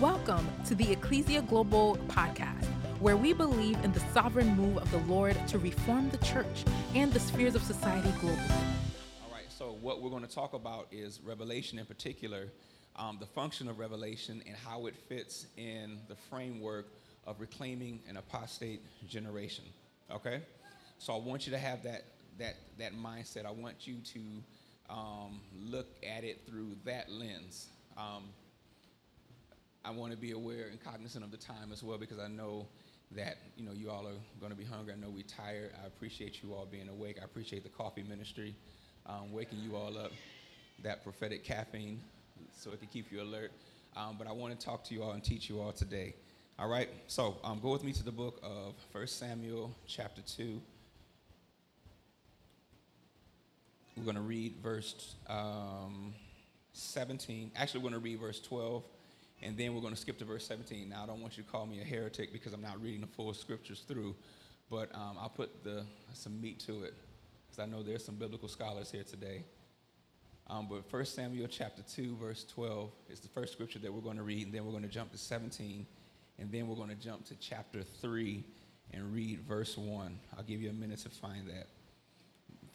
Welcome to the Ecclesia Global podcast, where we believe in the sovereign move of the Lord to reform the church and the spheres of society globally. All right, so what we're going to talk about is Revelation in particular, um, the function of Revelation, and how it fits in the framework of reclaiming an apostate generation. Okay? So I want you to have that, that, that mindset. I want you to um, look at it through that lens. Um, I want to be aware and cognizant of the time as well because I know that you know you all are going to be hungry. I know we're tired. I appreciate you all being awake. I appreciate the coffee ministry, um, waking you all up, that prophetic caffeine, so it can keep you alert. Um, but I want to talk to you all and teach you all today. All right. So um, go with me to the book of 1 Samuel, chapter two. We're going to read verse um, 17. Actually, we're going to read verse 12 and then we're going to skip to verse 17. Now, I don't want you to call me a heretic because I'm not reading the full scriptures through, but um, I'll put the, some meat to it because I know there's some biblical scholars here today. Um, but 1 Samuel chapter 2, verse 12 is the first scripture that we're going to read, and then we're going to jump to 17, and then we're going to jump to chapter 3 and read verse 1. I'll give you a minute to find that.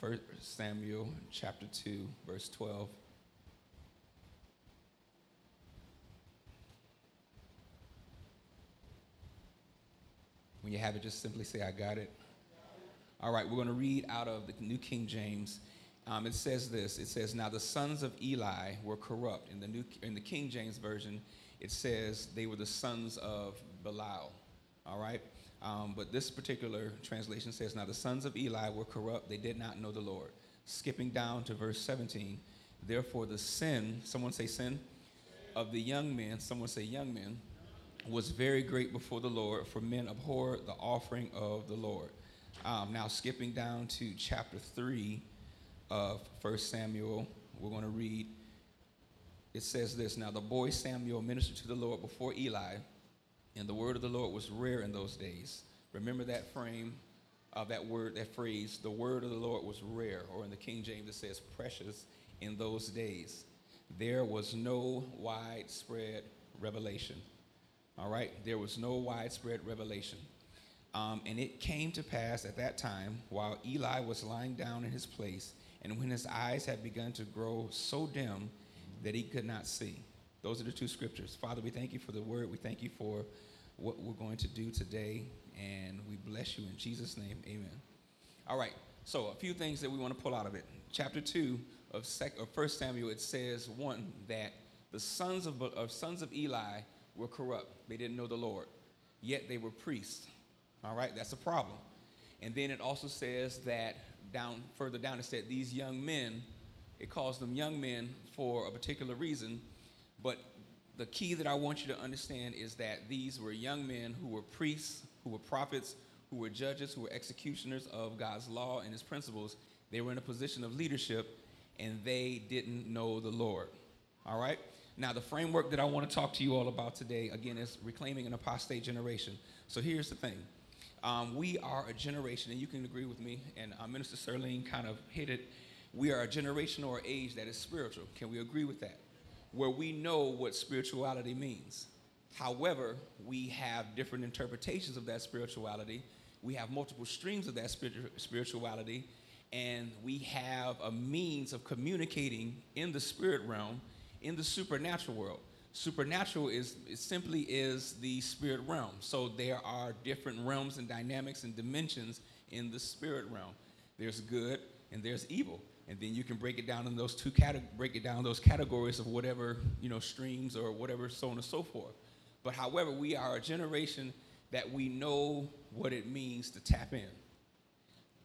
1 Samuel chapter 2, verse 12 When you have it, just simply say, I got it. All right, we're going to read out of the New King James. Um, it says this it says, Now the sons of Eli were corrupt. In the, New, in the King James Version, it says they were the sons of Belial. All right? Um, but this particular translation says, Now the sons of Eli were corrupt. They did not know the Lord. Skipping down to verse 17, therefore the sin, someone say sin, of the young men, someone say young men, was very great before the Lord, for men abhor the offering of the Lord. Um, now, skipping down to chapter 3 of 1 Samuel, we're going to read. It says this Now, the boy Samuel ministered to the Lord before Eli, and the word of the Lord was rare in those days. Remember that frame of that word, that phrase, the word of the Lord was rare, or in the King James it says precious in those days. There was no widespread revelation. All right, there was no widespread revelation. Um, and it came to pass at that time, while Eli was lying down in his place, and when his eyes had begun to grow so dim that he could not see. Those are the two scriptures. Father, we thank you for the word. We thank you for what we're going to do today, and we bless you in Jesus' name. Amen. All right, so a few things that we want to pull out of it. Chapter 2 of, sec- of 1 Samuel, it says, one, that the sons of, of sons of Eli were corrupt. They didn't know the Lord. Yet they were priests. All right, that's a problem. And then it also says that down further down it said these young men, it calls them young men for a particular reason, but the key that I want you to understand is that these were young men who were priests, who were prophets, who were judges, who were executioners of God's law and his principles. They were in a position of leadership and they didn't know the Lord. All right? Now, the framework that I want to talk to you all about today, again, is reclaiming an apostate generation. So here's the thing. Um, we are a generation, and you can agree with me, and uh, Minister Serling kind of hit it. We are a generation or age that is spiritual. Can we agree with that? Where we know what spirituality means. However, we have different interpretations of that spirituality. We have multiple streams of that spirituality, and we have a means of communicating in the spirit realm in the supernatural world. Supernatural is simply is the spirit realm. So there are different realms and dynamics and dimensions in the spirit realm. There's good and there's evil. And then you can break it down in those two cate- break it down those categories of whatever, you know, streams or whatever, so on and so forth. But however, we are a generation that we know what it means to tap in.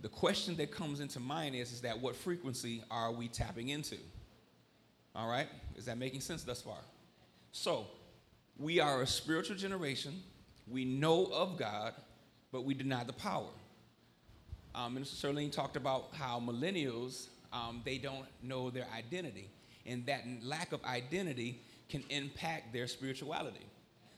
The question that comes into mind is, is that what frequency are we tapping into? All right? Is that making sense thus far? So, we are a spiritual generation. We know of God, but we deny the power. Um, Minister Serling talked about how millennials, um, they don't know their identity. And that lack of identity can impact their spirituality.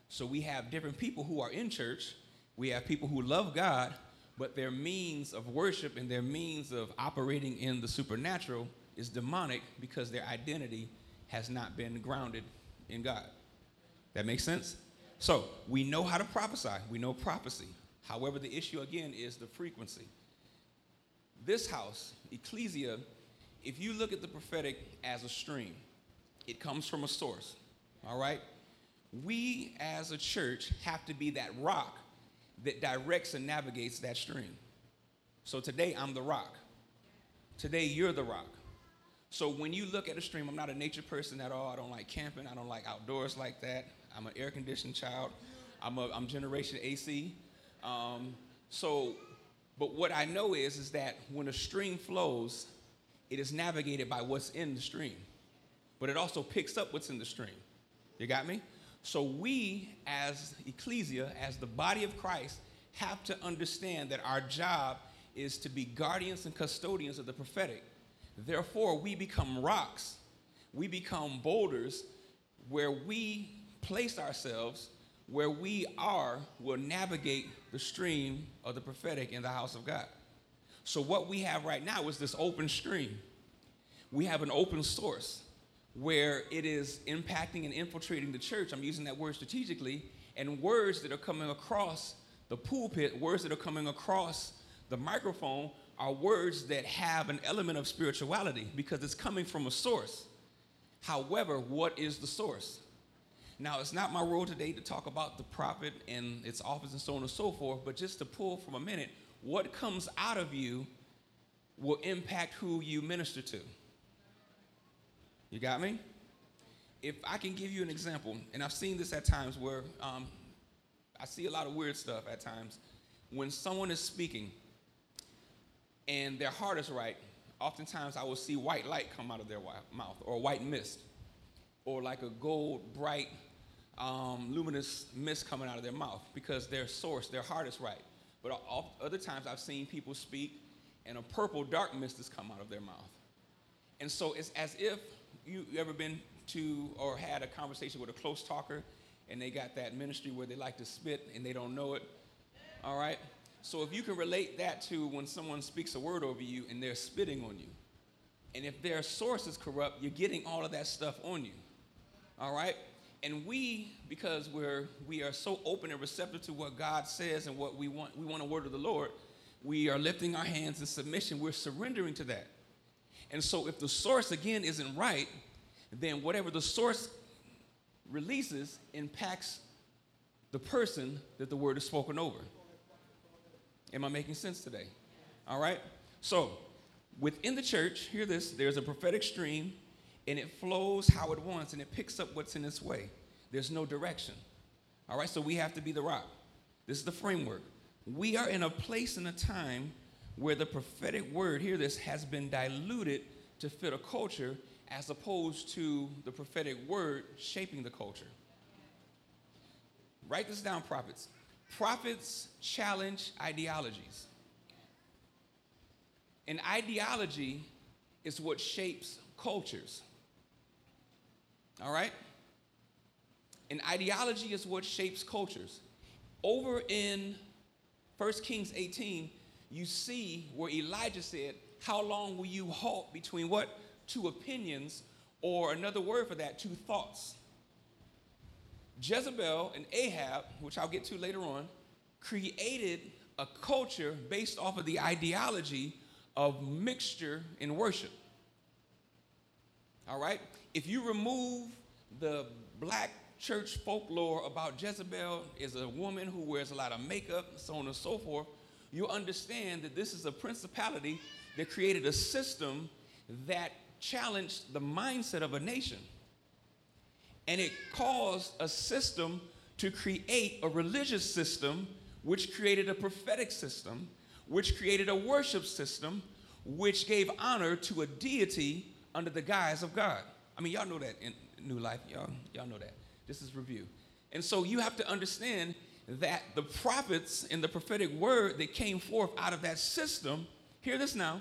So we have different people who are in church. We have people who love God, but their means of worship and their means of operating in the supernatural is demonic because their identity has not been grounded in God. That makes sense? So we know how to prophesy, we know prophecy. However, the issue again is the frequency. This house, Ecclesia, if you look at the prophetic as a stream, it comes from a source, all right? We as a church have to be that rock that directs and navigates that stream. So today, I'm the rock. Today, you're the rock. So when you look at a stream, I'm not a nature person at all. I don't like camping. I don't like outdoors like that. I'm an air conditioned child. I'm a I'm generation AC. Um, so, but what I know is is that when a stream flows, it is navigated by what's in the stream, but it also picks up what's in the stream. You got me? So we, as ecclesia, as the body of Christ, have to understand that our job is to be guardians and custodians of the prophetic. Therefore, we become rocks, we become boulders where we place ourselves, where we are, will navigate the stream of the prophetic in the house of God. So, what we have right now is this open stream. We have an open source where it is impacting and infiltrating the church. I'm using that word strategically, and words that are coming across the pulpit, words that are coming across the microphone, are words that have an element of spirituality because it's coming from a source. However, what is the source? Now, it's not my role today to talk about the prophet and its office and so on and so forth, but just to pull from a minute, what comes out of you will impact who you minister to. You got me? If I can give you an example, and I've seen this at times where um, I see a lot of weird stuff at times. When someone is speaking and their heart is right, oftentimes I will see white light come out of their mouth or white mist or like a gold, bright, um, luminous mist coming out of their mouth because their source, their heart is right. But other times I've seen people speak and a purple, dark mist has come out of their mouth. And so it's as if you ever been to or had a conversation with a close talker and they got that ministry where they like to spit and they don't know it. All right? So if you can relate that to when someone speaks a word over you and they're spitting on you, and if their source is corrupt, you're getting all of that stuff on you. All right? And we, because we're we are so open and receptive to what God says and what we want, we want a word of the Lord, we are lifting our hands in submission. We're surrendering to that. And so if the source again isn't right, then whatever the source releases impacts the person that the word is spoken over. Am I making sense today? All right? So, within the church, hear this there's a prophetic stream, and it flows how it wants, and it picks up what's in its way. There's no direction. All right? So, we have to be the rock. This is the framework. We are in a place and a time where the prophetic word, hear this, has been diluted to fit a culture as opposed to the prophetic word shaping the culture. Write this down, prophets. Prophets challenge ideologies. An ideology is what shapes cultures. All right? An ideology is what shapes cultures. Over in 1 Kings 18, you see where Elijah said, How long will you halt between what? Two opinions, or another word for that, two thoughts. Jezebel and Ahab, which I'll get to later on, created a culture based off of the ideology of mixture in worship. All right? If you remove the black church folklore about Jezebel is a woman who wears a lot of makeup, so on and so forth, you understand that this is a principality that created a system that challenged the mindset of a nation. And it caused a system to create a religious system, which created a prophetic system, which created a worship system, which gave honor to a deity under the guise of God. I mean, y'all know that in New Life. Y'all, y'all know that. This is review. And so you have to understand that the prophets and the prophetic word that came forth out of that system, hear this now,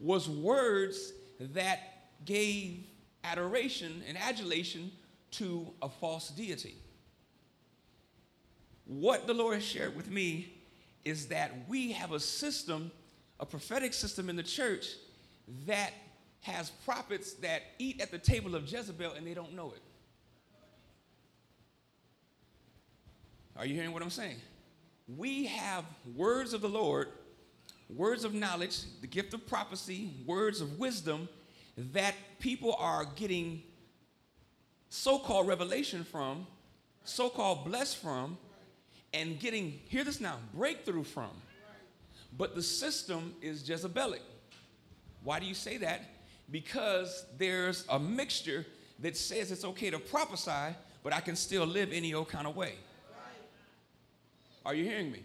was words that gave adoration and adulation to a false deity. What the Lord shared with me is that we have a system, a prophetic system in the church that has prophets that eat at the table of Jezebel and they don't know it. Are you hearing what I'm saying? We have words of the Lord, words of knowledge, the gift of prophecy, words of wisdom that people are getting so called revelation from, so called blessed from, and getting, hear this now, breakthrough from. But the system is Jezebelic. Why do you say that? Because there's a mixture that says it's okay to prophesy, but I can still live any old kind of way. Are you hearing me?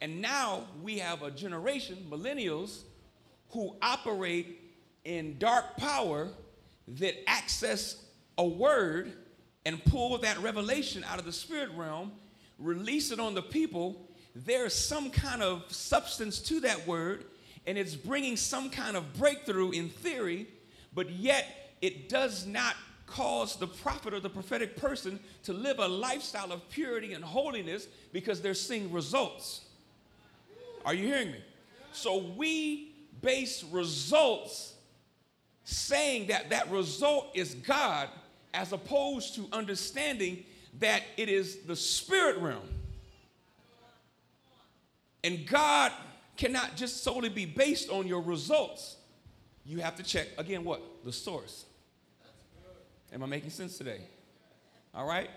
And now we have a generation, millennials, who operate in dark power that access a word and pull that revelation out of the spirit realm, release it on the people. There's some kind of substance to that word, and it's bringing some kind of breakthrough in theory, but yet it does not cause the prophet or the prophetic person to live a lifestyle of purity and holiness because they're seeing results. Are you hearing me? So we base results saying that that result is God as opposed to understanding that it is the spirit realm. And God cannot just solely be based on your results. You have to check, again, what? The source. Am I making sense today? All right?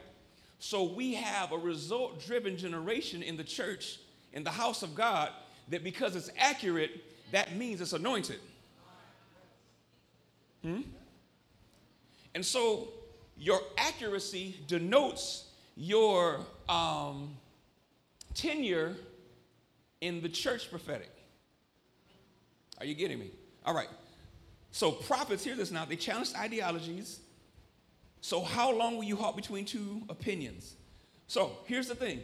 So we have a result driven generation in the church, in the house of God, that because it's accurate, that means it's anointed. Hmm? And so your accuracy denotes your um, tenure in the church prophetic. Are you getting me? All right. So prophets, hear this now. They challenge ideologies. So how long will you halt between two opinions? So here's the thing.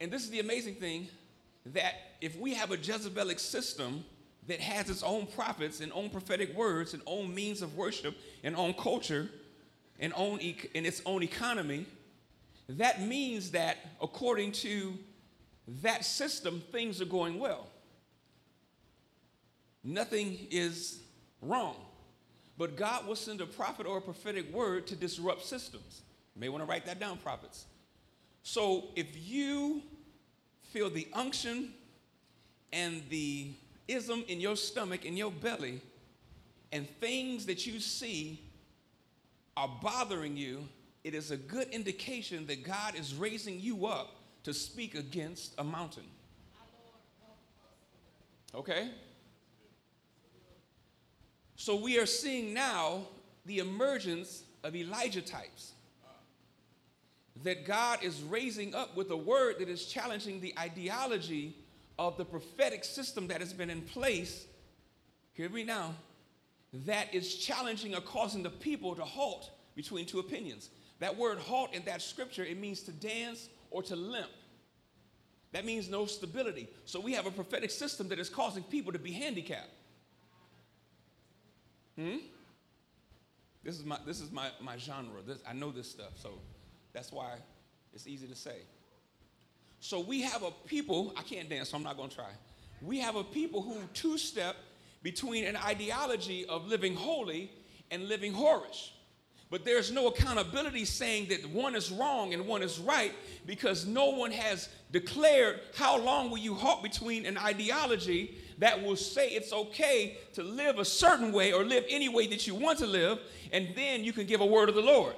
And this is the amazing thing that if we have a Jezebelic system that has its own prophets and own prophetic words and own means of worship and own culture, and own e- in its own economy, that means that according to that system, things are going well. Nothing is wrong. But God will send a prophet or a prophetic word to disrupt systems. You may want to write that down, prophets. So if you feel the unction and the ism in your stomach, in your belly, and things that you see are bothering you, it is a good indication that God is raising you up to speak against a mountain. Okay? So we are seeing now the emergence of Elijah types. That God is raising up with a word that is challenging the ideology of the prophetic system that has been in place. Hear me now that is challenging or causing the people to halt between two opinions. That word halt in that scripture, it means to dance or to limp. That means no stability. So we have a prophetic system that is causing people to be handicapped. Hmm? This is my this is my, my genre. This, I know this stuff, so that's why it's easy to say. So we have a people, I can't dance, so I'm not gonna try. We have a people who two-step between an ideology of living holy and living whorish. But there's no accountability saying that one is wrong and one is right because no one has declared how long will you halt between an ideology that will say it's okay to live a certain way or live any way that you want to live, and then you can give a word of the Lord.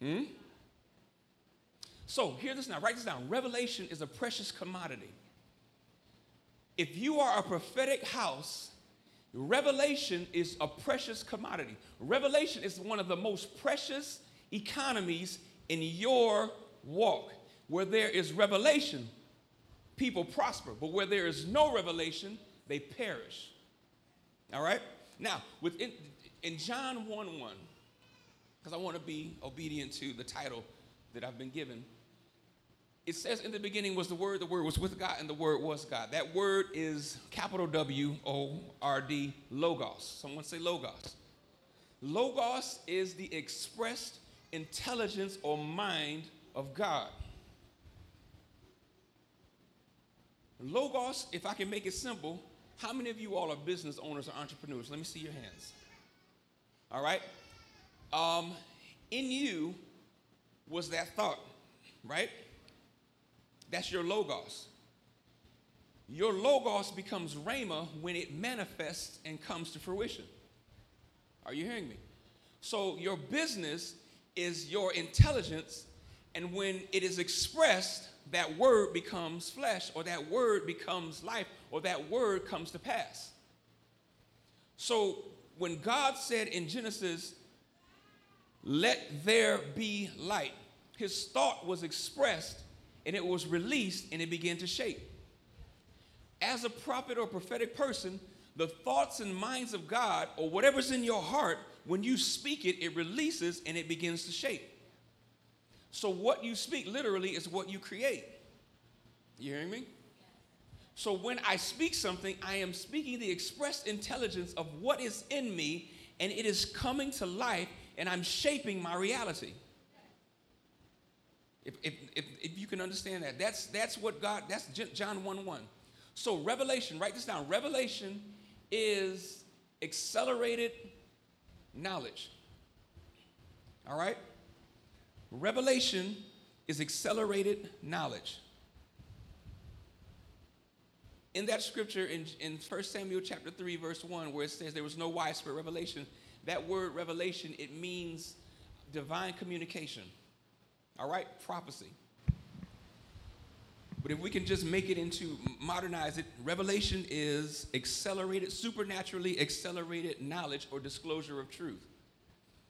Hmm? So, hear this now, write this down. Revelation is a precious commodity. If you are a prophetic house, revelation is a precious commodity. Revelation is one of the most precious economies in your walk. Where there is revelation, people prosper, but where there is no revelation, they perish. All right? Now, within in John 1 1, because I want to be obedient to the title that I've been given, it says in the beginning was the word the word was with god and the word was god. That word is capital w o r d logos. Someone say logos. Logos is the expressed intelligence or mind of god. Logos if i can make it simple how many of you all are business owners or entrepreneurs? Let me see your hands. All right? Um, in you was that thought, right? That's your logos. Your logos becomes rhema when it manifests and comes to fruition. Are you hearing me? So your business is your intelligence, and when it is expressed, that word becomes flesh, or that word becomes life, or that word comes to pass. So when God said in Genesis, let there be light, his thought was expressed and it was released and it began to shape. As a prophet or prophetic person, the thoughts and minds of God or whatever's in your heart, when you speak it, it releases and it begins to shape. So, what you speak literally is what you create. You hearing me? So, when I speak something, I am speaking the expressed intelligence of what is in me, and it is coming to life, and I'm shaping my reality. If, if, if, if you can understand that, that's, that's what God, that's John 1 1. So, revelation, write this down. Revelation is accelerated knowledge. All right? Revelation is accelerated knowledge. In that scripture in, in 1 Samuel chapter 3, verse 1, where it says there was no widespread revelation, that word revelation, it means divine communication. All right? Prophecy. But if we can just make it into, modernize it, revelation is accelerated, supernaturally accelerated knowledge or disclosure of truth.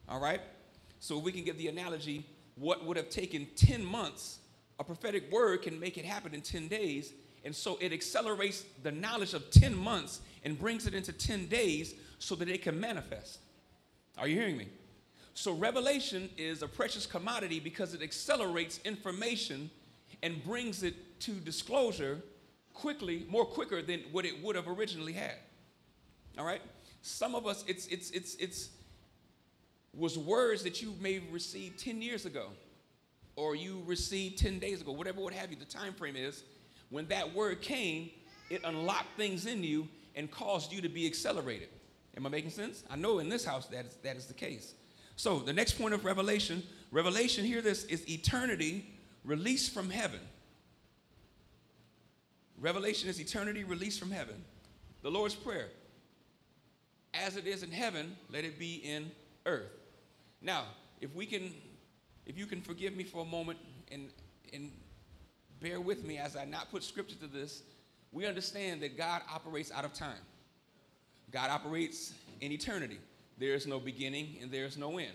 All right? So we can give the analogy what would have taken 10 months, a prophetic word can make it happen in 10 days. And so it accelerates the knowledge of 10 months and brings it into 10 days so that it can manifest. Are you hearing me? So revelation is a precious commodity because it accelerates information and brings it to disclosure quickly, more quicker than what it would have originally had. All right? Some of us, it's it's it's it's was words that you may have received 10 years ago, or you received 10 days ago, whatever what have you, the time frame is, when that word came, it unlocked things in you and caused you to be accelerated. Am I making sense? I know in this house that is, that is the case. So the next point of revelation, revelation, hear this, is eternity released from heaven. Revelation is eternity released from heaven. The Lord's Prayer. As it is in heaven, let it be in earth. Now, if we can, if you can forgive me for a moment and, and bear with me as I not put scripture to this, we understand that God operates out of time. God operates in eternity. There is no beginning and there is no end.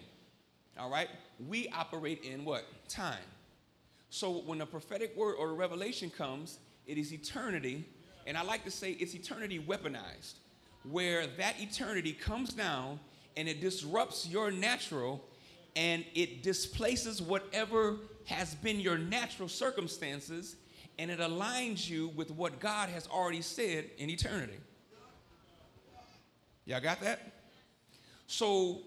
All right? We operate in what? Time. So when a prophetic word or a revelation comes, it is eternity. And I like to say it's eternity weaponized, where that eternity comes down and it disrupts your natural and it displaces whatever has been your natural circumstances and it aligns you with what God has already said in eternity. Y'all got that? So,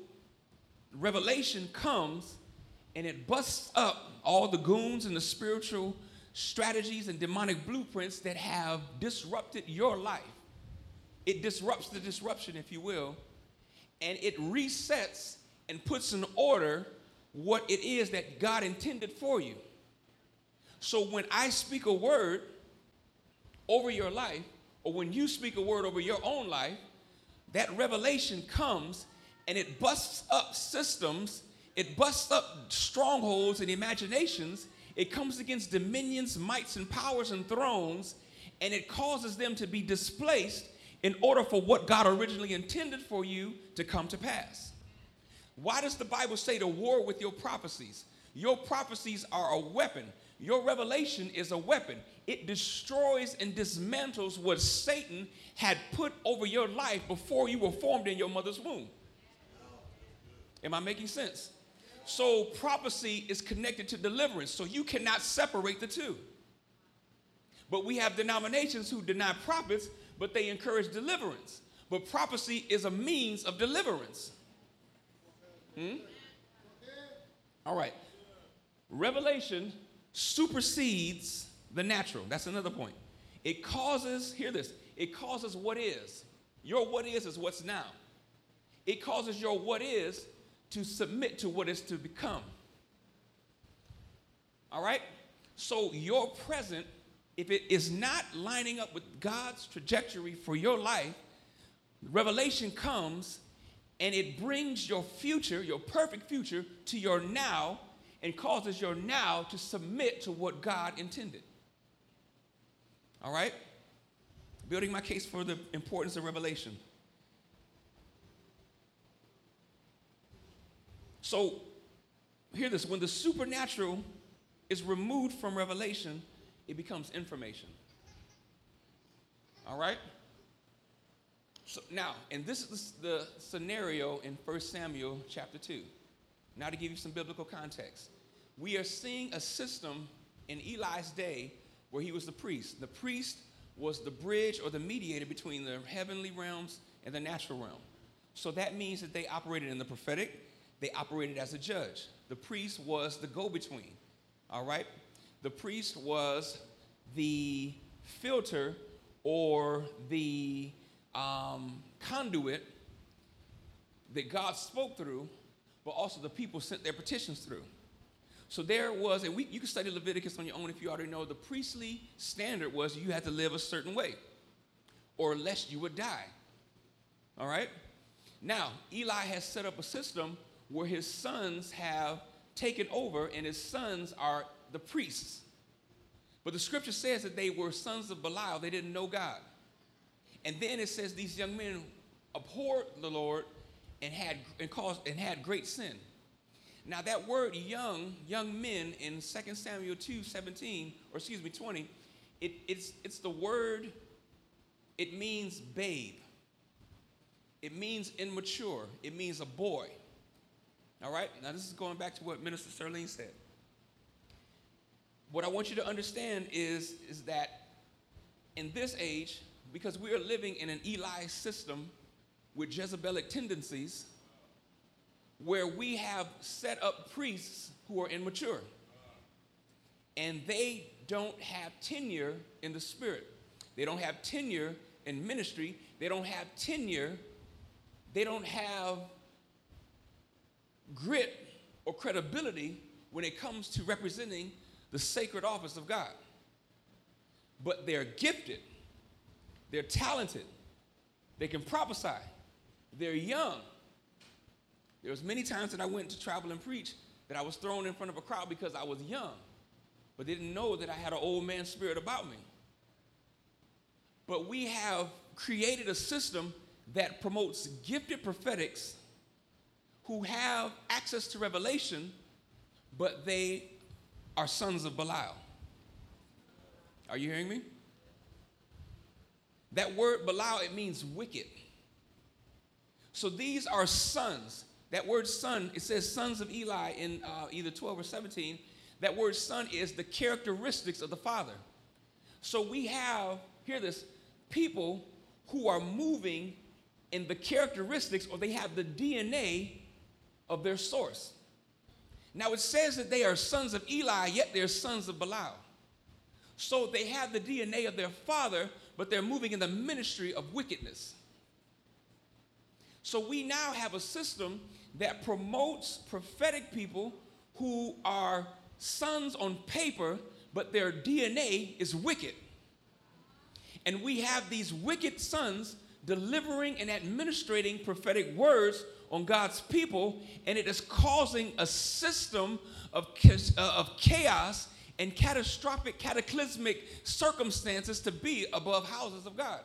revelation comes and it busts up all the goons and the spiritual strategies and demonic blueprints that have disrupted your life. It disrupts the disruption, if you will, and it resets and puts in order what it is that God intended for you. So when I speak a word over your life, or when you speak a word over your own life, that revelation comes and it busts up systems, it busts up strongholds and imaginations it comes against dominions, mights, and powers and thrones, and it causes them to be displaced in order for what God originally intended for you to come to pass. Why does the Bible say to war with your prophecies? Your prophecies are a weapon. Your revelation is a weapon. It destroys and dismantles what Satan had put over your life before you were formed in your mother's womb. Am I making sense? So prophecy is connected to deliverance. So you cannot separate the two. But we have denominations who deny prophets, but they encourage deliverance. But prophecy is a means of deliverance. Hmm? All right. Revelation supersedes the natural. That's another point. It causes, hear this, it causes what is. Your what is is what's now. It causes your what is to submit to what is to become. All right? So your present, if it is not lining up with God's trajectory for your life, revelation comes and it brings your future, your perfect future, to your now and causes your now to submit to what God intended. All right? Building my case for the importance of revelation. So, hear this when the supernatural is removed from revelation, it becomes information. All right? So now, and this is the scenario in 1 Samuel chapter 2. Now, to give you some biblical context, we are seeing a system in Eli's day where he was the priest. The priest was the bridge or the mediator between the heavenly realms and the natural realm. So that means that they operated in the prophetic, they operated as a judge. The priest was the go between, all right? The priest was the filter or the um, conduit that God spoke through, but also the people sent their petitions through. So there was, and we, you can study Leviticus on your own if you already know, the priestly standard was you had to live a certain way, or lest you would die. All right? Now, Eli has set up a system where his sons have taken over, and his sons are the priests. But the scripture says that they were sons of Belial, they didn't know God. And then it says these young men abhorred the Lord and had and caused and had great sin. Now that word young, young men in 2 Samuel 2, 17, or excuse me, 20, it, it's, it's the word, it means babe. It means immature. It means a boy. All right? Now this is going back to what Minister Sterling said. What I want you to understand is, is that in this age, because we are living in an Eli system with Jezebelic tendencies where we have set up priests who are immature and they don't have tenure in the spirit. They don't have tenure in ministry. They don't have tenure. They don't have grit or credibility when it comes to representing the sacred office of God. But they're gifted they're talented. They can prophesy. They're young. There was many times that I went to travel and preach that I was thrown in front of a crowd because I was young, but they didn't know that I had an old man spirit about me. But we have created a system that promotes gifted prophetics who have access to revelation, but they are sons of Belial. Are you hearing me? That word Belial, it means wicked. So these are sons. That word son, it says sons of Eli in uh, either 12 or 17. That word son is the characteristics of the father. So we have, hear this, people who are moving in the characteristics or they have the DNA of their source. Now it says that they are sons of Eli, yet they're sons of Belial. So they have the DNA of their father, but they're moving in the ministry of wickedness. So we now have a system that promotes prophetic people who are sons on paper, but their DNA is wicked. And we have these wicked sons delivering and administrating prophetic words on God's people, and it is causing a system of, uh, of chaos and catastrophic, cataclysmic circumstances to be above houses of God.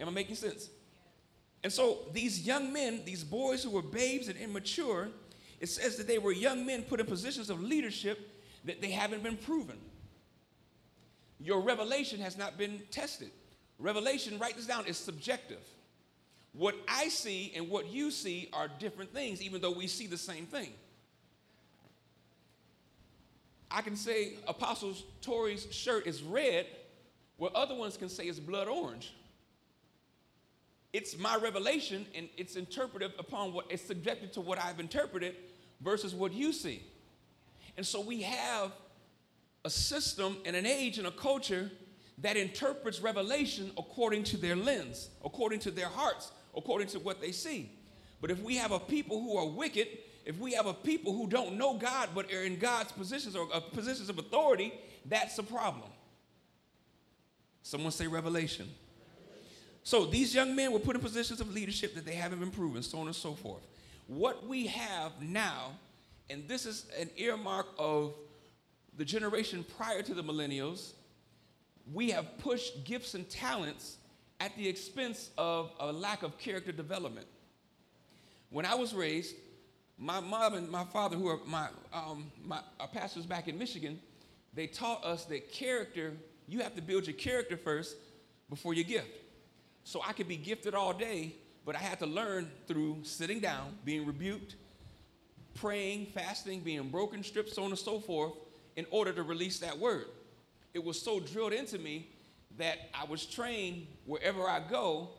Am I making sense? And so these young men, these boys who were babes and immature, it says that they were young men put in positions of leadership that they haven't been proven. Your revelation has not been tested. Revelation, write this down, is subjective. What I see and what you see are different things, even though we see the same thing. I can say Apostle Tori's shirt is red, where other ones can say it's blood orange. It's my revelation, and it's interpretive upon what it's subjected to what I've interpreted versus what you see. And so we have a system and an age and a culture that interprets revelation according to their lens, according to their hearts, according to what they see. But if we have a people who are wicked if we have a people who don't know God but are in God's positions or uh, positions of authority, that's a problem. Someone say revelation. So these young men were put in positions of leadership that they haven't been proven, so on and so forth. What we have now, and this is an earmark of the generation prior to the millennials, we have pushed gifts and talents at the expense of a lack of character development. When I was raised, my mom and my father, who are my, um, my pastors back in Michigan, they taught us that character, you have to build your character first before your gift. So I could be gifted all day, but I had to learn through sitting down, being rebuked, praying, fasting, being broken, stripped, so on and so forth, in order to release that word. It was so drilled into me that I was trained wherever I go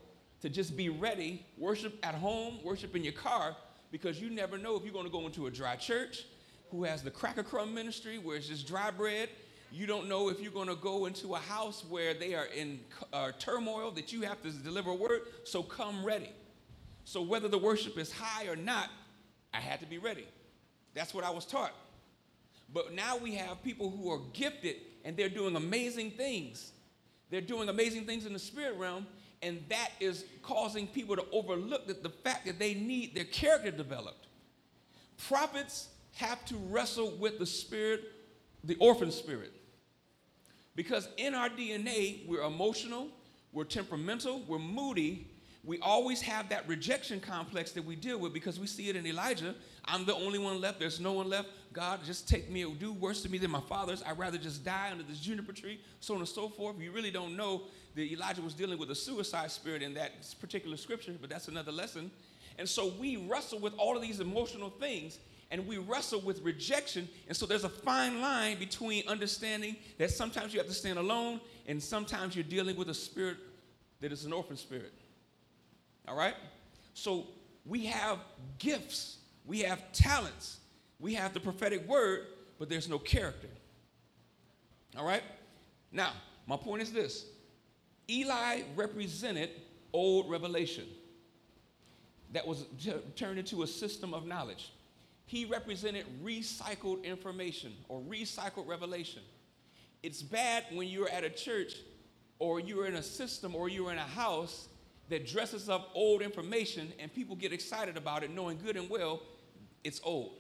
to just be ready, worship at home, worship in your car, because you never know if you're going to go into a dry church who has the cracker crumb ministry where it's just dry bread you don't know if you're going to go into a house where they are in uh, turmoil that you have to deliver a word. So come ready. So whether the worship is high or not, I had to be ready. That's what I was taught. But now we have people who are gifted and they're doing amazing things. They're doing amazing things in the spirit realm, and that is causing people to overlook the, the fact that they need their character developed. Prophets have to wrestle with the spirit, the orphan spirit. Because in our DNA, we're emotional, we're temperamental, we're moody. We always have that rejection complex that we deal with because we see it in Elijah. I'm the only one left. There's no one left. God, just take me, do worse to me than my fathers. I'd rather just die under this juniper tree, so on and so forth. You really don't know that Elijah was dealing with a suicide spirit in that particular scripture, but that's another lesson. And so we wrestle with all of these emotional things and we wrestle with rejection. And so there's a fine line between understanding that sometimes you have to stand alone and sometimes you're dealing with a spirit that is an orphan spirit. All right? So we have gifts, we have talents, we have the prophetic word, but there's no character. All right? Now, my point is this Eli represented old revelation that was turned into a system of knowledge he represented recycled information or recycled revelation. It's bad when you're at a church or you're in a system or you're in a house that dresses up old information and people get excited about it, knowing good and well it's old.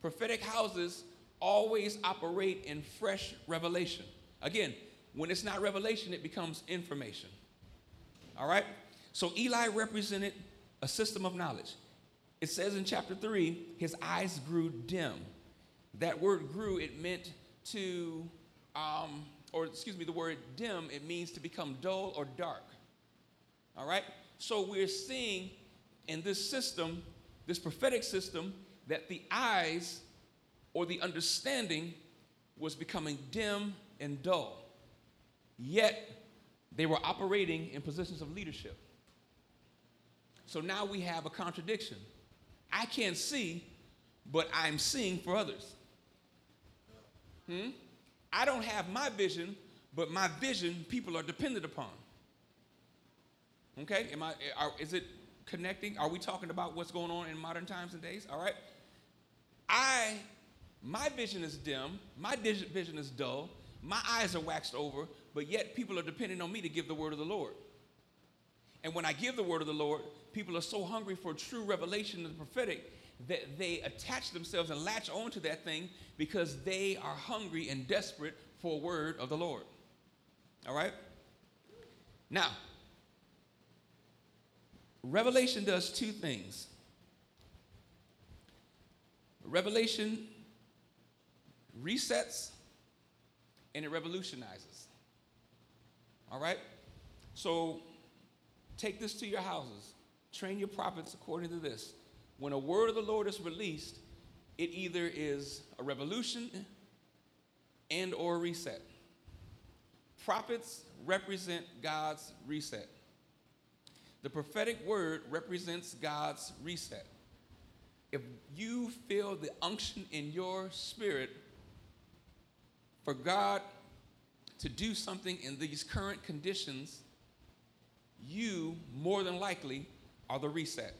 Prophetic houses always operate in fresh revelation. Again, when it's not revelation, it becomes information. All right? So Eli represented a system of knowledge. It says in chapter 3, his eyes grew dim. That word grew, it meant to, um, or excuse me, the word dim, it means to become dull or dark. All right? So we're seeing in this system, this prophetic system, that the eyes or the understanding was becoming dim and dull. Yet they were operating in positions of leadership. So now we have a contradiction. I can't see, but I'm seeing for others. Hmm? I don't have my vision, but my vision people are dependent upon. Okay? Am I, are, is it connecting? Are we talking about what's going on in modern times and days? All right? I, my vision is dim, my vision is dull, my eyes are waxed over, but yet people are depending on me to give the word of the Lord. And when I give the word of the Lord, people are so hungry for true revelation of the prophetic that they attach themselves and latch onto that thing because they are hungry and desperate for a word of the Lord. All right? Now, Revelation does two things. Revelation resets and it revolutionizes. All right? So take this to your houses. Train your prophets according to this. When a word of the Lord is released, it either is a revolution and or a reset. Prophets represent God's reset. The prophetic word represents God's reset. If you feel the unction in your spirit for God to do something in these current conditions, you more than likely are the reset.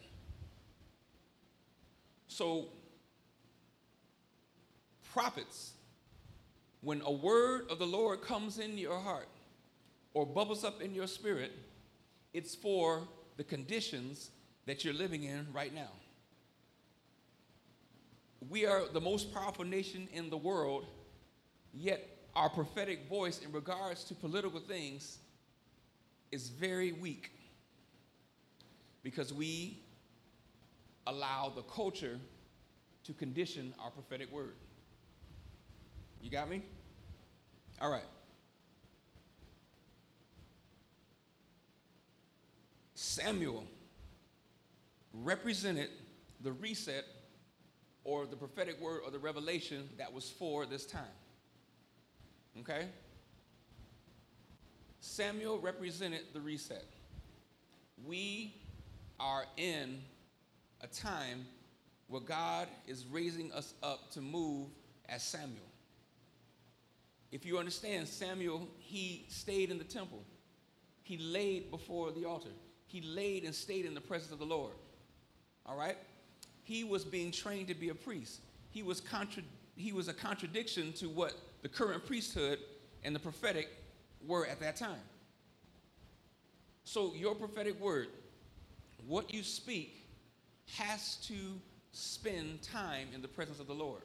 So, prophets, when a word of the Lord comes in your heart or bubbles up in your spirit, it's for the conditions that you're living in right now. We are the most powerful nation in the world, yet our prophetic voice in regards to political things is very weak because we allow the culture to condition our prophetic word. You got me? All right. Samuel represented the reset or the prophetic word or the revelation that was for this time. Okay? Samuel represented the reset. We are in a time where God is raising us up to move as Samuel. If you understand, Samuel, he stayed in the temple. He laid before the altar. He laid and stayed in the presence of the Lord. All right? He was being trained to be a priest. He was, contra- he was a contradiction to what the current priesthood and the prophetic were at that time. So, your prophetic word, what you speak, has to spend time in the presence of the Lord.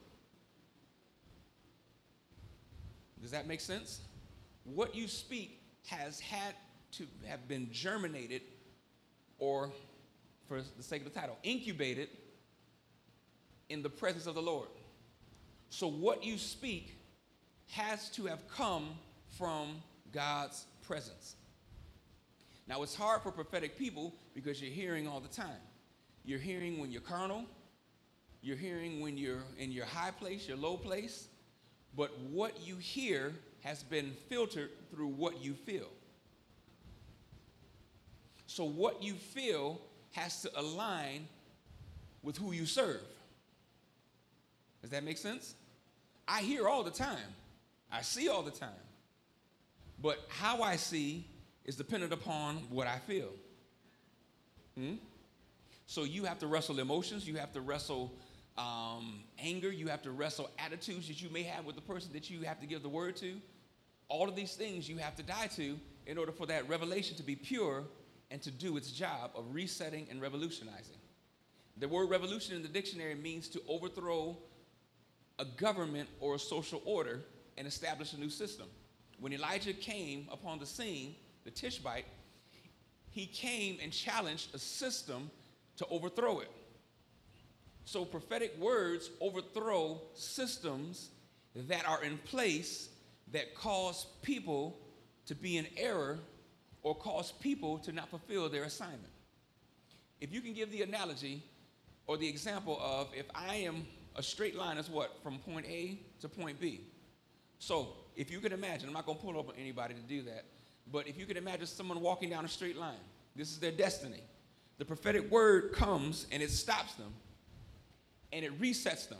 Does that make sense? What you speak has had to have been germinated or, for the sake of the title, incubated in the presence of the Lord. So, what you speak has to have come from God's presence. Now, it's hard for prophetic people because you're hearing all the time. You're hearing when you're carnal, you're hearing when you're in your high place, your low place, but what you hear has been filtered through what you feel. So, what you feel has to align with who you serve. Does that make sense? I hear all the time, I see all the time. But how I see is dependent upon what I feel. Hmm? So you have to wrestle emotions, you have to wrestle um, anger, you have to wrestle attitudes that you may have with the person that you have to give the word to. All of these things you have to die to in order for that revelation to be pure and to do its job of resetting and revolutionizing. The word revolution in the dictionary means to overthrow a government or a social order and establish a new system. When Elijah came upon the scene, the Tishbite, he came and challenged a system to overthrow it. So prophetic words overthrow systems that are in place that cause people to be in error or cause people to not fulfill their assignment. If you can give the analogy or the example of if I am a straight line is what? From point A to point B. So if you can imagine, I'm not going to pull over anybody to do that, but if you can imagine someone walking down a straight line, this is their destiny. The prophetic word comes and it stops them and it resets them.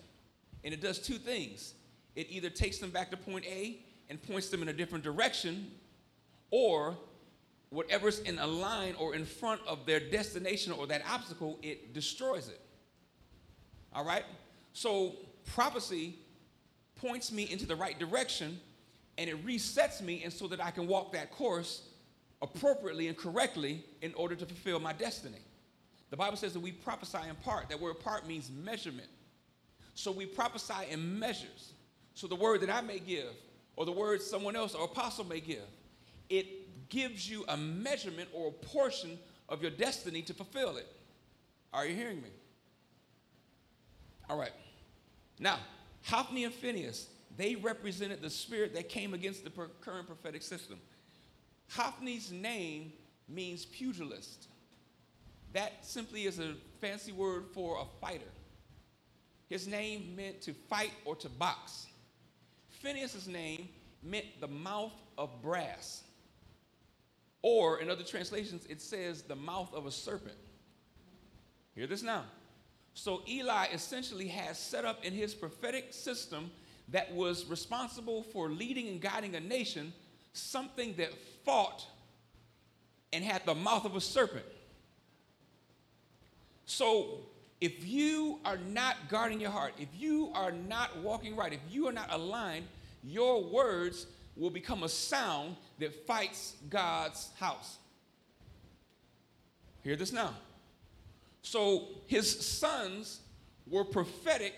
And it does two things it either takes them back to point A and points them in a different direction, or whatever's in a line or in front of their destination or that obstacle, it destroys it. All right? So prophecy points me into the right direction and it resets me and so that I can walk that course appropriately and correctly in order to fulfill my destiny. The Bible says that we prophesy in part. That word part means measurement. So we prophesy in measures. So the word that I may give, or the word someone else or apostle may give, it gives you a measurement or a portion of your destiny to fulfill it. Are you hearing me? All right. Now, Hophni and Phineas, they represented the spirit that came against the current prophetic system. Hophni's name means pugilist. That simply is a fancy word for a fighter. His name meant to fight or to box. Phineas's name meant the mouth of brass. Or in other translations, it says the mouth of a serpent. Hear this now. So Eli essentially has set up in his prophetic system that was responsible for leading and guiding a nation something that fought and had the mouth of a serpent. So If you are not guarding your heart, if you are not walking right, if you are not aligned, your words will become a sound that fights God's house. Hear this now. So his sons were prophetic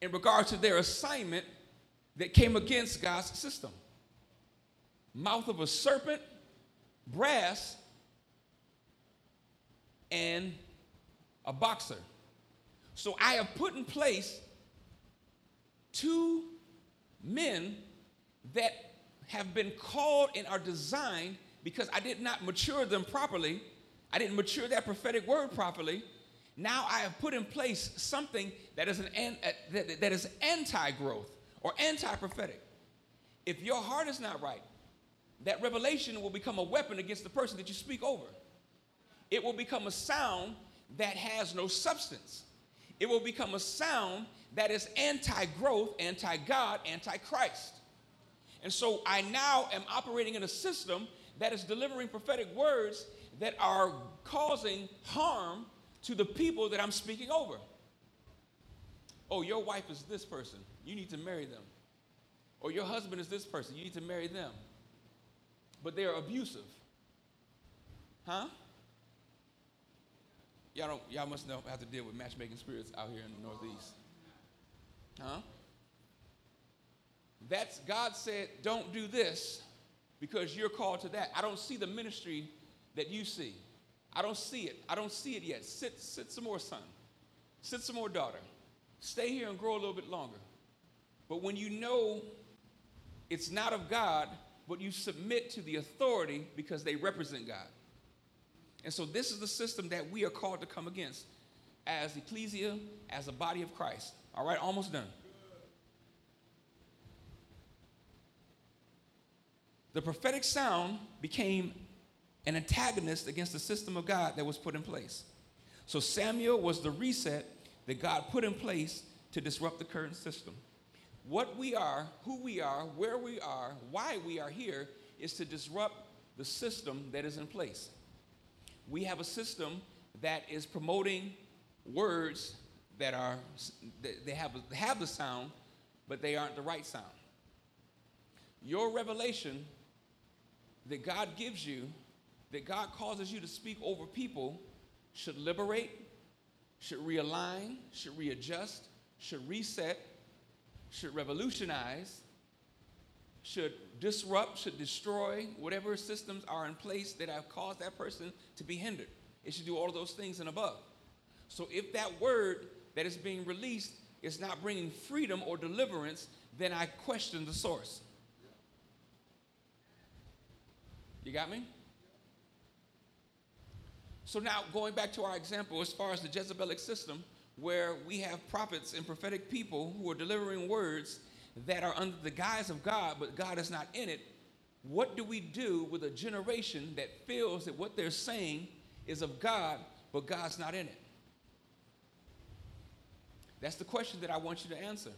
in regard to their assignment that came against God's system. Mouth of a serpent, brass, and a boxer. So I have put in place two men that have been called and are designed because I did not mature them properly. I didn't mature that prophetic word properly. Now I have put in place something that is, an, uh, that, is anti-growth or anti-prophetic. If your heart is not right, that revelation will become a weapon against the person that you speak over. It will become a sound that has no substance. It will become a sound that is anti growth, anti God, anti Christ. And so I now am operating in a system that is delivering prophetic words that are causing harm to the people that I'm speaking over. Oh, your wife is this person. You need to marry them. Or your husband is this person. You need to marry them. But they're abusive. Huh? Y'all don't y'all must know have to deal with matchmaking spirits out here in the Northeast. Huh? That's God said, don't do this because you're called to that. I don't see the ministry that you see. I don't see it. I don't see it yet. Sit, sit some more, son. Sit some more, daughter. Stay here and grow a little bit longer. But when you know it's not of God, but you submit to the authority because they represent God. And so this is the system that we are called to come against as ecclesia, as a body of Christ. All right, almost done. The prophetic sound became an antagonist against the system of God that was put in place. So Samuel was the reset that God put in place to disrupt the current system. What we are, who we are, where we are, why we are here is to disrupt the system that is in place we have a system that is promoting words that are they have have the sound but they aren't the right sound your revelation that god gives you that god causes you to speak over people should liberate should realign should readjust should reset should revolutionize should disrupt, should destroy whatever systems are in place that have caused that person to be hindered. It should do all of those things and above. So if that word that is being released is not bringing freedom or deliverance, then I question the source. You got me? So now going back to our example as far as the Jezebelic system, where we have prophets and prophetic people who are delivering words that are under the guise of God, but God is not in it, what do we do with a generation that feels that what they're saying is of God, but God's not in it? That's the question that I want you to answer.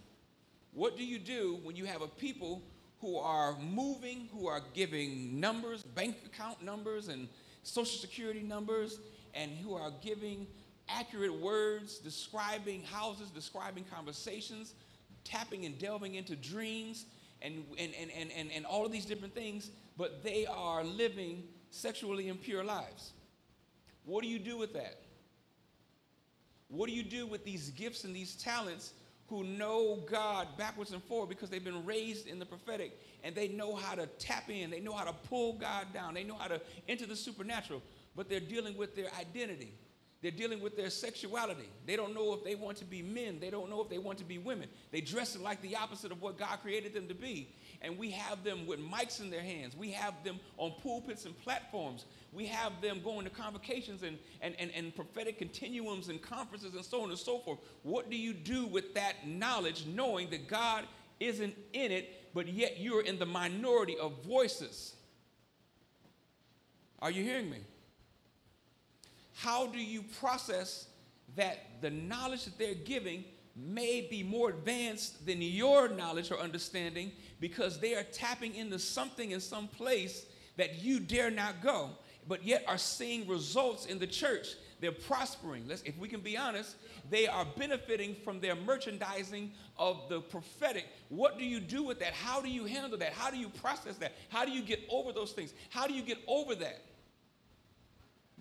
What do you do when you have a people who are moving, who are giving numbers, bank account numbers, and social security numbers, and who are giving accurate words, describing houses, describing conversations, tapping and delving into dreams and, and, and, and, and, and all of these different things, but they are living sexually impure lives. What do you do with that? What do you do with these gifts and these talents who know God backwards and forward because they've been raised in the prophetic and they know how to tap in, they know how to pull God down, they know how to enter the supernatural, but they're dealing with their identity. They're dealing with their sexuality. They don't know if they want to be men. They don't know if they want to be women. They dress like the opposite of what God created them to be. And we have them with mics in their hands. We have them on pulpits and platforms. We have them going to convocations and, and, and, and prophetic continuums and conferences and so on and so forth. What do you do with that knowledge, knowing that God isn't in it, but yet you're in the minority of voices? Are you hearing me? how do you process that the knowledge that they're giving may be more advanced than your knowledge or understanding because they are tapping into something in some place that you dare not go, but yet are seeing results in the church they're prospering. Let's, if we can be honest, they are benefiting from their merchandising of the prophetic. What do you do with that? How do you handle that? How do you process that? How do you get over those things? How do you get over that?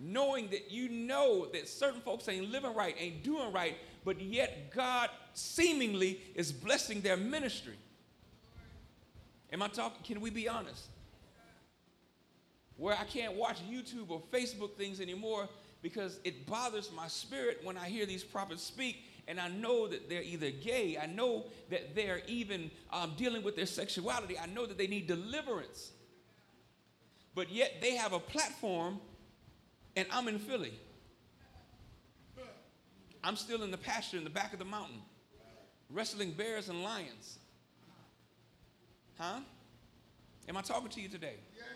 Knowing that you know that certain folks ain't living right, ain't doing right, but yet God seemingly is blessing their ministry. Am I talking? Can we be honest? Where I can't watch YouTube or Facebook things anymore because it bothers my spirit when I hear these prophets speak and I know that they're either gay, I know that they're even um, dealing with their sexuality, I know that they need deliverance. But yet they have a platform and I'm in Philly. I'm still in the pasture in the back of the mountain, wrestling bears and lions. Huh? Am I talking to you today? Yes.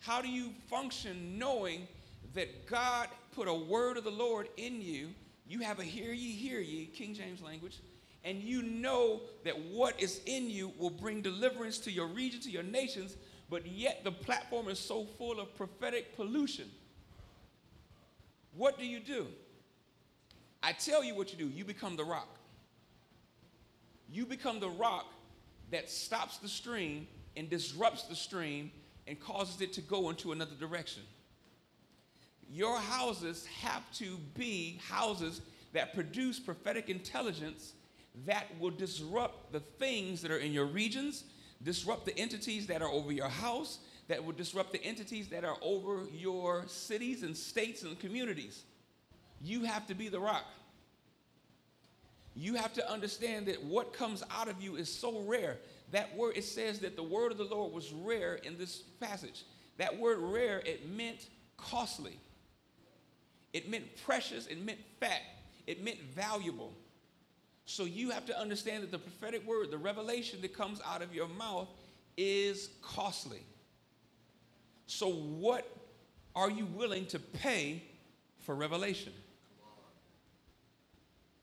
How do you function knowing that God put a word of the Lord in you. You have a hear ye, hear ye, King James language, and you know that what is in you will bring deliverance to your region, to your nations, but yet the platform is so full of prophetic pollution. What do you do? I tell you what you do. You become the rock. You become the rock that stops the stream and disrupts the stream and causes it to go into another direction your houses have to be houses that produce prophetic intelligence that will disrupt the things that are in your regions, disrupt the entities that are over your house, that will disrupt the entities that are over your cities and states and communities. You have to be the rock. You have to understand that what comes out of you is so rare. That word, it says that the word of the Lord was rare in this passage. That word rare, it meant costly. It meant precious, it meant fat, it meant valuable. So you have to understand that the prophetic word, the revelation that comes out of your mouth, is costly. So, what are you willing to pay for revelation?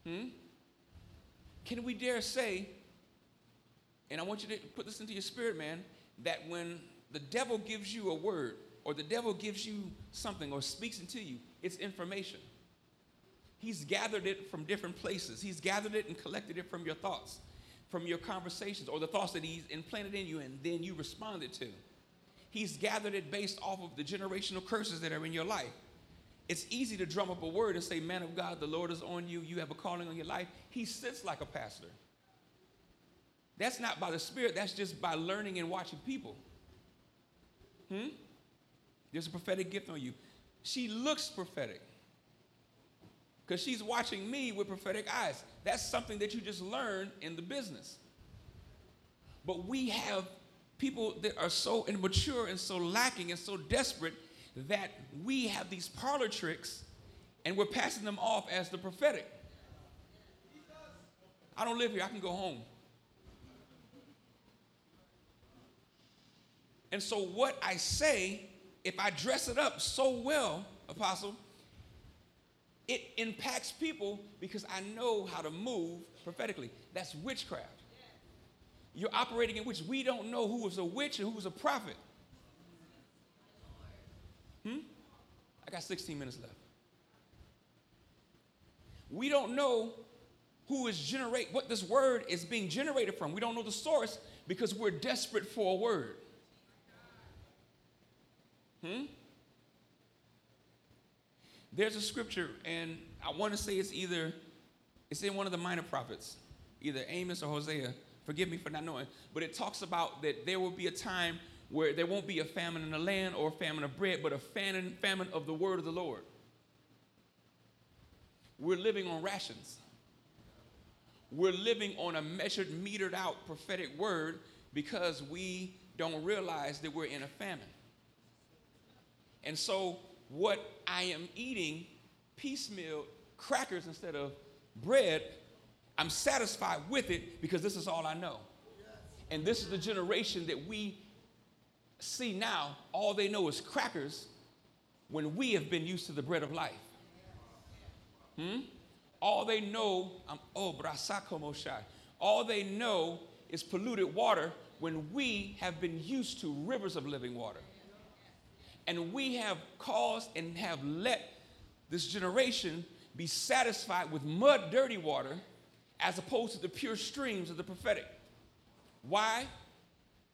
Hmm? Can we dare say, and I want you to put this into your spirit, man, that when the devil gives you a word, or the devil gives you something, or speaks into you, it's information. He's gathered it from different places. He's gathered it and collected it from your thoughts, from your conversations, or the thoughts that he's implanted in you and then you responded to. He's gathered it based off of the generational curses that are in your life. It's easy to drum up a word and say, Man of God, the Lord is on you. You have a calling on your life. He sits like a pastor. That's not by the Spirit, that's just by learning and watching people. Hmm? There's a prophetic gift on you she looks prophetic because she's watching me with prophetic eyes. That's something that you just learn in the business. But we have people that are so immature and so lacking and so desperate that we have these parlor tricks and we're passing them off as the prophetic. I don't live here, I can go home. And so, what I say if I dress it up so well, Apostle, it impacts people because I know how to move prophetically. That's witchcraft. You're operating in which we don't know who was a witch and who was a prophet. Hmm? I got 16 minutes left. We don't know who is generate what this word is being generated from. We don't know the source because we're desperate for a word. Hmm? There's a scripture, and I want to say it's either, it's in one of the minor prophets, either Amos or Hosea. Forgive me for not knowing. But it talks about that there will be a time where there won't be a famine in the land or a famine of bread, but a famine, famine of the word of the Lord. We're living on rations. We're living on a measured, metered out prophetic word because we don't realize that we're in a famine. And so, what I am eating, piecemeal crackers instead of bread, I'm satisfied with it because this is all I know. And this is the generation that we see now. All they know is crackers when we have been used to the bread of life. Hmm? All they know, um, oh, brasakomoshai. All they know is polluted water when we have been used to rivers of living water. And we have caused and have let this generation be satisfied with mud, dirty water, as opposed to the pure streams of the prophetic. Why?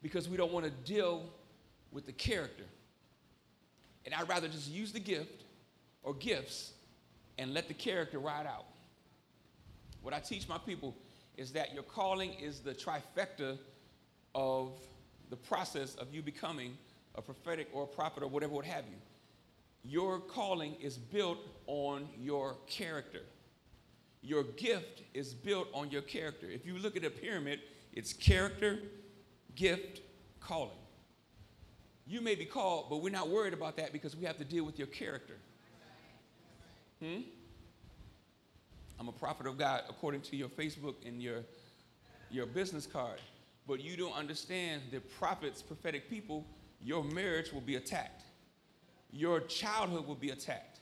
Because we don't want to deal with the character. And I'd rather just use the gift or gifts and let the character ride out. What I teach my people is that your calling is the trifecta of the process of you becoming a prophetic or a prophet or whatever would have you. Your calling is built on your character. Your gift is built on your character. If you look at a pyramid, it's character, gift, calling. You may be called, but we're not worried about that because we have to deal with your character. Hmm? I'm a prophet of God according to your Facebook and your, your business card. But you don't understand that prophets, prophetic people, your marriage will be attacked. Your childhood will be attacked.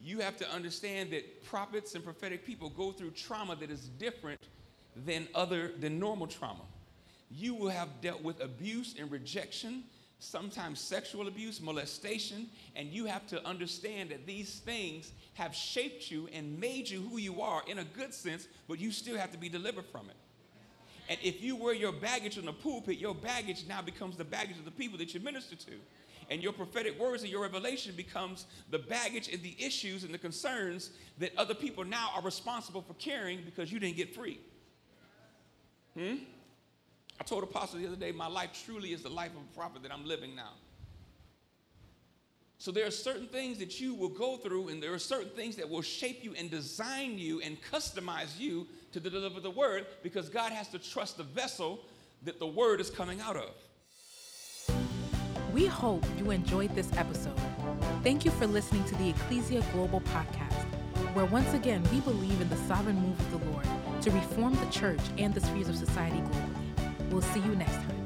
You have to understand that prophets and prophetic people go through trauma that is different than other than normal trauma. You will have dealt with abuse and rejection sometimes sexual abuse, molestation, and you have to understand that these things have shaped you and made you who you are in a good sense, but you still have to be delivered from it. And if you wear your baggage in the pulpit, your baggage now becomes the baggage of the people that you minister to. And your prophetic words and your revelation becomes the baggage and the issues and the concerns that other people now are responsible for carrying because you didn't get free. Hmm? I told Apostle the other day, my life truly is the life of a prophet that I'm living now. So there are certain things that you will go through, and there are certain things that will shape you and design you and customize you to deliver the word because God has to trust the vessel that the word is coming out of. We hope you enjoyed this episode. Thank you for listening to the Ecclesia Global podcast, where once again we believe in the sovereign move of the Lord to reform the church and the spheres of society globally. We'll see you next time.